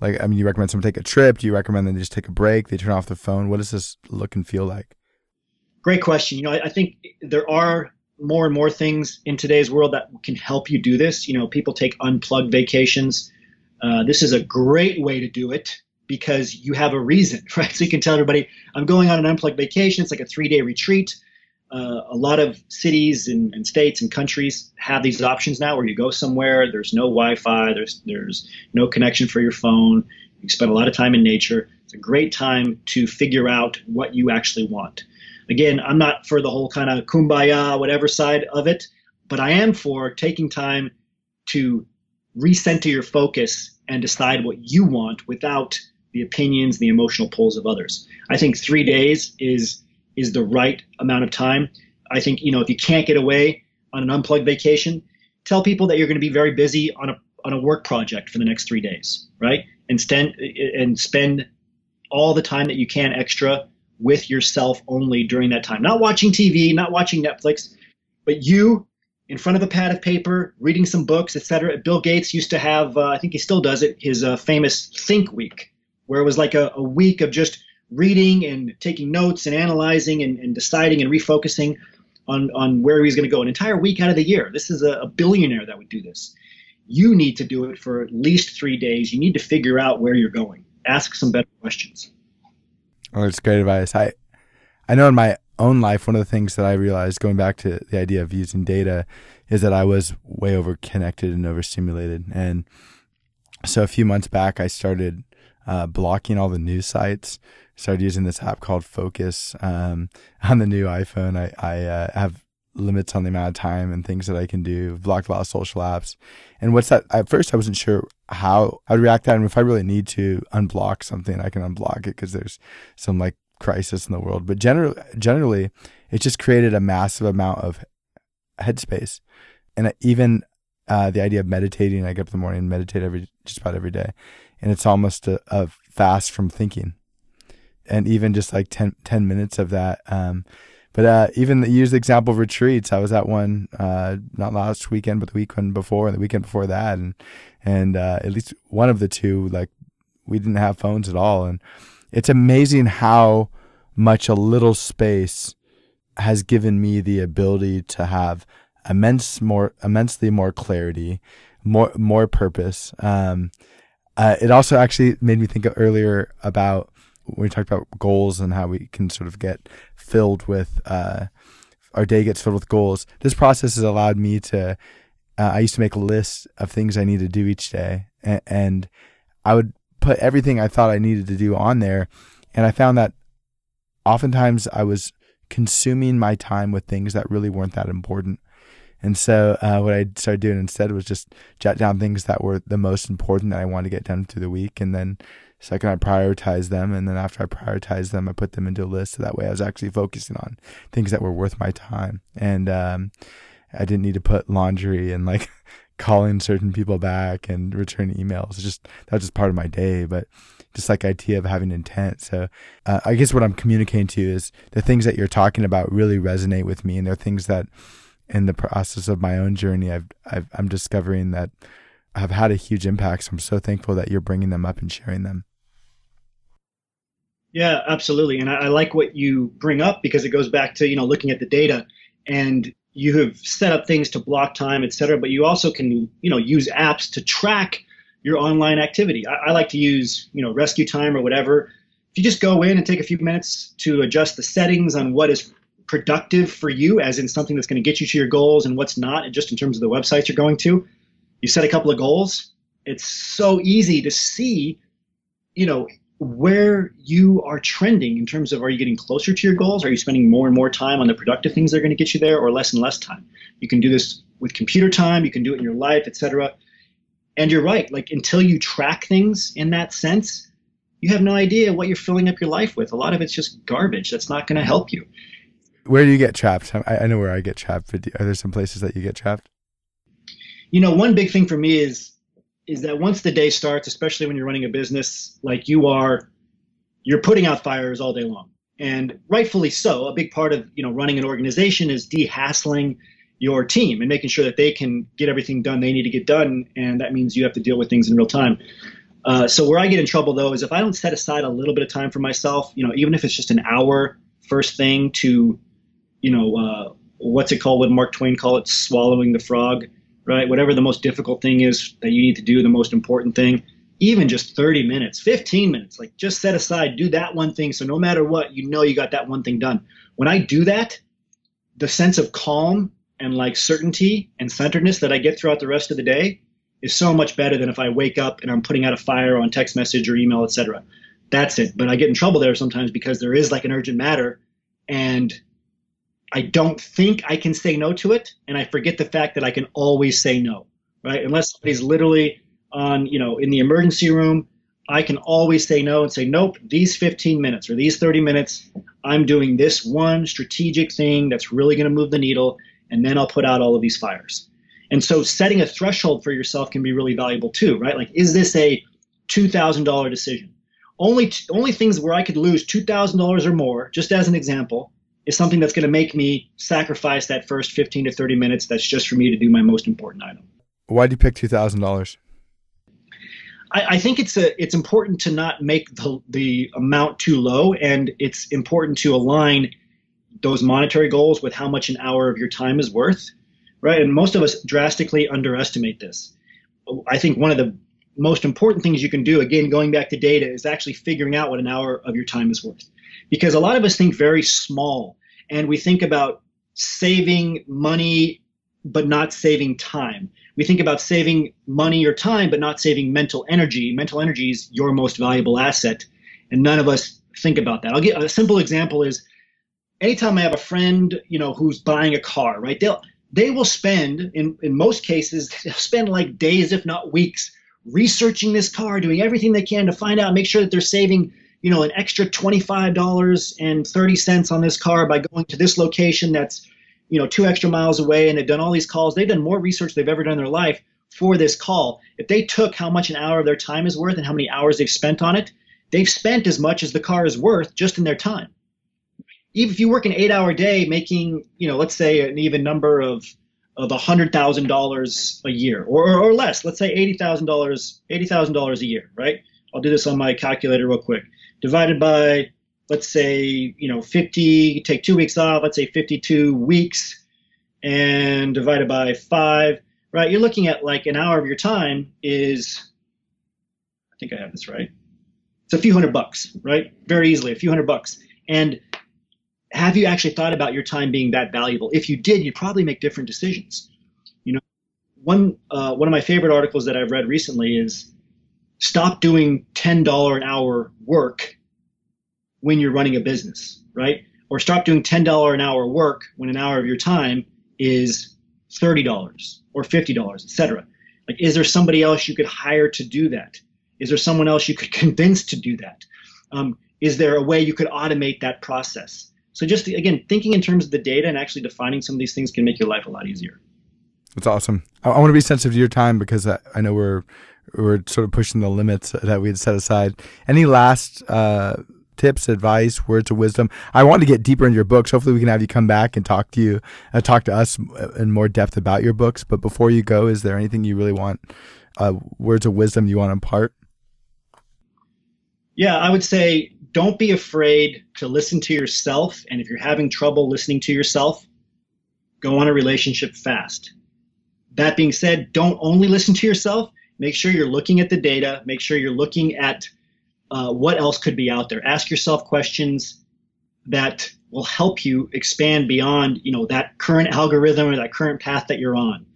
like, I mean, you recommend someone take a trip? Do you recommend them just take a break? They turn off the phone. What does this look and feel like? Great question. You know, I, I think there are more and more things in today's world that can help you do this. You know, people take unplugged vacations. Uh, this is a great way to do it because you have a reason, right? So you can tell everybody, I'm going on an unplugged vacation. It's like a three day retreat. Uh, a lot of cities and, and, states and countries have these options now where you go somewhere, there's no Wi-Fi, there's there's no connection for your phone. You spend a lot of time in nature. It's a great time to figure out what you actually want. Again, I'm not for the whole kind of kumbaya, whatever side of it, but I am for taking time to recenter your focus and decide what you want without the opinions, the emotional pulls of others. I think three days is is the right amount of time. I think you know if you can't get away on an unplugged vacation, tell people that you're going to be very busy on a on a work project for the next three days, right? And spend and spend all the time that you can extra with yourself only during that time. Not watching TV, not watching Netflix, but you in front of a pad of paper, reading some books, etc. Bill Gates used to have, uh, I think he still does it, his uh, famous Think Week, where it was like a, a week of just reading and taking notes and analyzing and, and deciding and refocusing on, on where he's going to go an entire week out of the year. This is a, a billionaire that would do this. You need to do it for at least three days. You need to figure out where you're going. Ask some better questions. Oh, it's great advice. I, I know in my own life, one of the things that I realized going back to the idea of using data is that I was way over connected and overstimulated. And so a few months back, I started uh, blocking all the news sites. Started using this app called Focus um, on the new iPhone. I, I uh, have limits on the amount of time and things that I can do. Blocked a lot of social apps. And what's that? At first, I wasn't sure how I'd react to that. And if I really need to unblock something, I can unblock it because there's some like crisis in the world. But generally, generally, it just created a massive amount of headspace. And even uh, the idea of meditating, I get up in the morning and meditate every just about every day and it's almost a, a fast from thinking. And even just like 10, 10 minutes of that. Um, but uh, even the, use the example of retreats. I was at one uh, not last weekend, but the weekend before, and the weekend before that, and and uh, at least one of the two, like we didn't have phones at all, and it's amazing how much a little space has given me the ability to have immense more immensely more clarity, more more purpose. Um, uh, it also actually made me think earlier about when we talked about goals and how we can sort of get filled with uh, our day gets filled with goals. This process has allowed me to. Uh, I used to make a list of things I need to do each day, and, and I would put everything I thought I needed to do on there. And I found that oftentimes I was consuming my time with things that really weren't that important. And so uh, what I started doing instead was just jot down things that were the most important that I wanted to get done through the week. And then second, I prioritize them. And then after I prioritize them, I put them into a list. So that way I was actually focusing on things that were worth my time. And um, I didn't need to put laundry and like calling certain people back and returning emails. It's just that was just part of my day. But just like idea of having intent. So uh, I guess what I'm communicating to you is the things that you're talking about really resonate with me. And they're things that in the process of my own journey, I've, I've I'm discovering that have had a huge impact. So I'm so thankful that you're bringing them up and sharing them. Yeah, absolutely. And I, I, like what you bring up because it goes back to, you know, looking at the data and you have set up things to block time, et cetera, but you also can, you know, use apps to track your online activity. I, I like to use, you know, rescue time or whatever. If you just go in and take a few minutes to adjust the settings on what is productive for you, as in something that's going to get you to your goals and what's not, and just in terms of the websites you're going to. You set a couple of goals. It's so easy to see, you know, where you are trending in terms of are you getting closer to your goals? Are you spending more and more time on the productive things that are going to get you there, or less and less time? You can do this with computer time. You can do it in your life, etc. and you're right. Like until you track things in that sense, you have no idea what you're filling up your life with. A lot of it's just garbage. That's not going to help you. Where do you get trapped? I, I know where I get trapped. But are there some places that you get trapped? You know, one big thing for me is is that once the day starts, especially when you're running a business like you are, you're putting out fires all day long, and rightfully so. A big part of you know running an organization is de-hassling your team and making sure that they can get everything done they need to get done, and that means you have to deal with things in real time. Uh, so where I get in trouble though is if I don't set aside a little bit of time for myself, you know, even if it's just an hour first thing to, you know, uh, what's it called? What Mark Twain call it? Swallowing the frog, right? Whatever the most difficult thing is that you need to do, the most important thing, even just 30 minutes, 15 minutes, like just set aside, do that one thing. So no matter what, you know you got that one thing done. When I do that, the sense of calm and like certainty and centeredness that I get throughout the rest of the day is so much better than if I wake up and I'm putting out a fire on text message or email, etc. That's it. But I get in trouble there sometimes because there is like an urgent matter and I don't think I can say no to it. And I forget the fact that I can always say no, right? Unless somebody's literally on, you know, in the emergency room, I can always say no and say, nope, these 15 minutes or these 30 minutes, I'm doing this one strategic thing that's really going to move the needle. And then I'll put out all of these fires. And so setting a threshold for yourself can be really valuable too, right? Like, is this a $2,000 decision? Only, t- only things where I could lose $2,000 or more, just as an example, is something that's going to make me sacrifice that first 15 to 30 minutes that's just for me to do my most important item. Why do you pick $2,000? I, I think it's a it's important to not make the the amount too low, and it's important to align those monetary goals with how much an hour of your time is worth right? And most of us drastically underestimate this. I think one of the most important things you can do, again, going back to data, is actually figuring out what an hour of your time is worth. Because a lot of us think very small and we think about saving money but not saving time. We think about saving money or time but not saving mental energy. Mental energy is your most valuable asset, and none of us think about that. I'll get a simple example is anytime I have a friend, you know, who's buying a car, right? They'll they will spend in, in most cases they'll spend like days if not weeks researching this car doing everything they can to find out make sure that they're saving you know an extra $25.30 on this car by going to this location that's you know two extra miles away and they've done all these calls they've done more research they've ever done in their life for this call if they took how much an hour of their time is worth and how many hours they've spent on it they've spent as much as the car is worth just in their time even if you work an eight hour day making, you know, let's say an even number of of hundred thousand dollars a year or, or less, let's say eighty thousand dollars, eighty thousand dollars a year, right? I'll do this on my calculator real quick. Divided by let's say, you know, 50, take two weeks off, let's say 52 weeks, and divided by five, right? You're looking at like an hour of your time is, I think I have this right. It's a few hundred bucks, right? Very easily, a few hundred bucks. And have you actually thought about your time being that valuable? If you did, you'd probably make different decisions. You know, one uh, one of my favorite articles that I've read recently is stop doing ten dollar an hour work when you're running a business, right? Or stop doing ten dollar an hour work when an hour of your time is thirty dollars or fifty dollars, etc. Like, is there somebody else you could hire to do that? Is there someone else you could convince to do that? Um, is there a way you could automate that process? So just again, thinking in terms of the data and actually defining some of these things can make your life a lot easier. That's awesome. I, I want to be sensitive to your time because I, I, know we're we're sort of pushing the limits that we had set aside. Any last uh, tips, advice, words of wisdom? I want to get deeper into your books. Hopefully, we can have you come back and talk to you, uh, talk to us in more depth about your books. But before you go, is there anything you really want, uh, words of wisdom you want to impart? Yeah, I would say don't be afraid to listen to yourself. And if you're having trouble listening to yourself, go on a relationship fast. That being said, don't only listen to yourself. Make sure you're looking at the data. Make sure you're looking at uh, what else could be out there. Ask yourself questions that will help you expand beyond, you know, that current algorithm or that current path that you're on.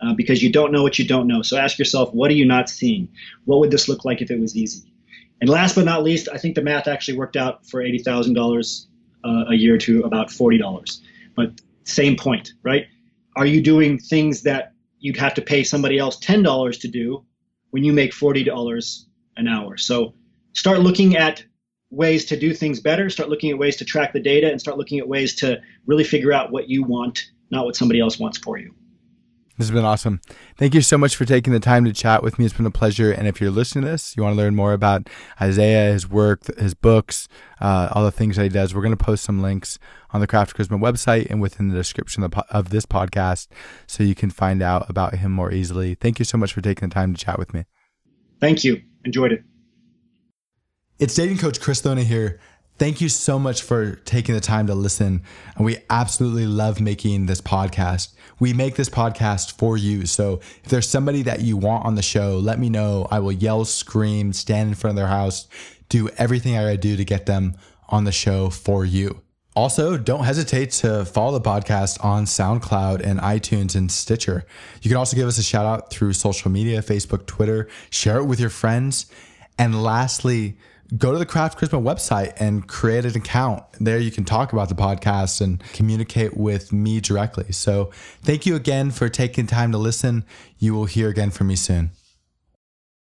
Uh, because you don't know what you don't know. So ask yourself, what are you not seeing? What would this look like if it was easy? And last but not least, I think the math actually worked out for eighty thousand uh, dollars a year to about forty dollars. But same point, right? Are you doing things that you'd have to pay somebody else ten dollars to do, when you make $40 an hour. So start looking at ways to do things better, start looking at ways to track the data, and start looking at ways to really figure out what you want, not what somebody else wants for you. This has been awesome. Thank you so much for taking the time to chat with me. It's been a pleasure. And if you're listening to this, you want to learn more about Isaiah, his work, his books, uh, all the things that he does, we're going to post some links on the Craft Charisma website and within the description of, this podcast so you can find out about him more easily. Thank you so much for taking the time to chat with me. Thank you. Enjoyed it. It's dating coach Chris Thona here. Thank you so much for taking the time to listen. And we absolutely love making this podcast. We make this podcast for you. So if there's somebody that you want on the show, let me know. I will yell, scream, stand in front of their house, do everything I gotta do to get them on the show for you. Also, don't hesitate to follow the podcast on SoundCloud and iTunes and Stitcher. You can also give us a shout out through social media, Facebook, Twitter, share it with your friends. And lastly, go to the Craft Charisma website and create an account. There you can talk about the podcast and communicate with me directly. So thank you again for taking time to listen. You will hear again from me soon.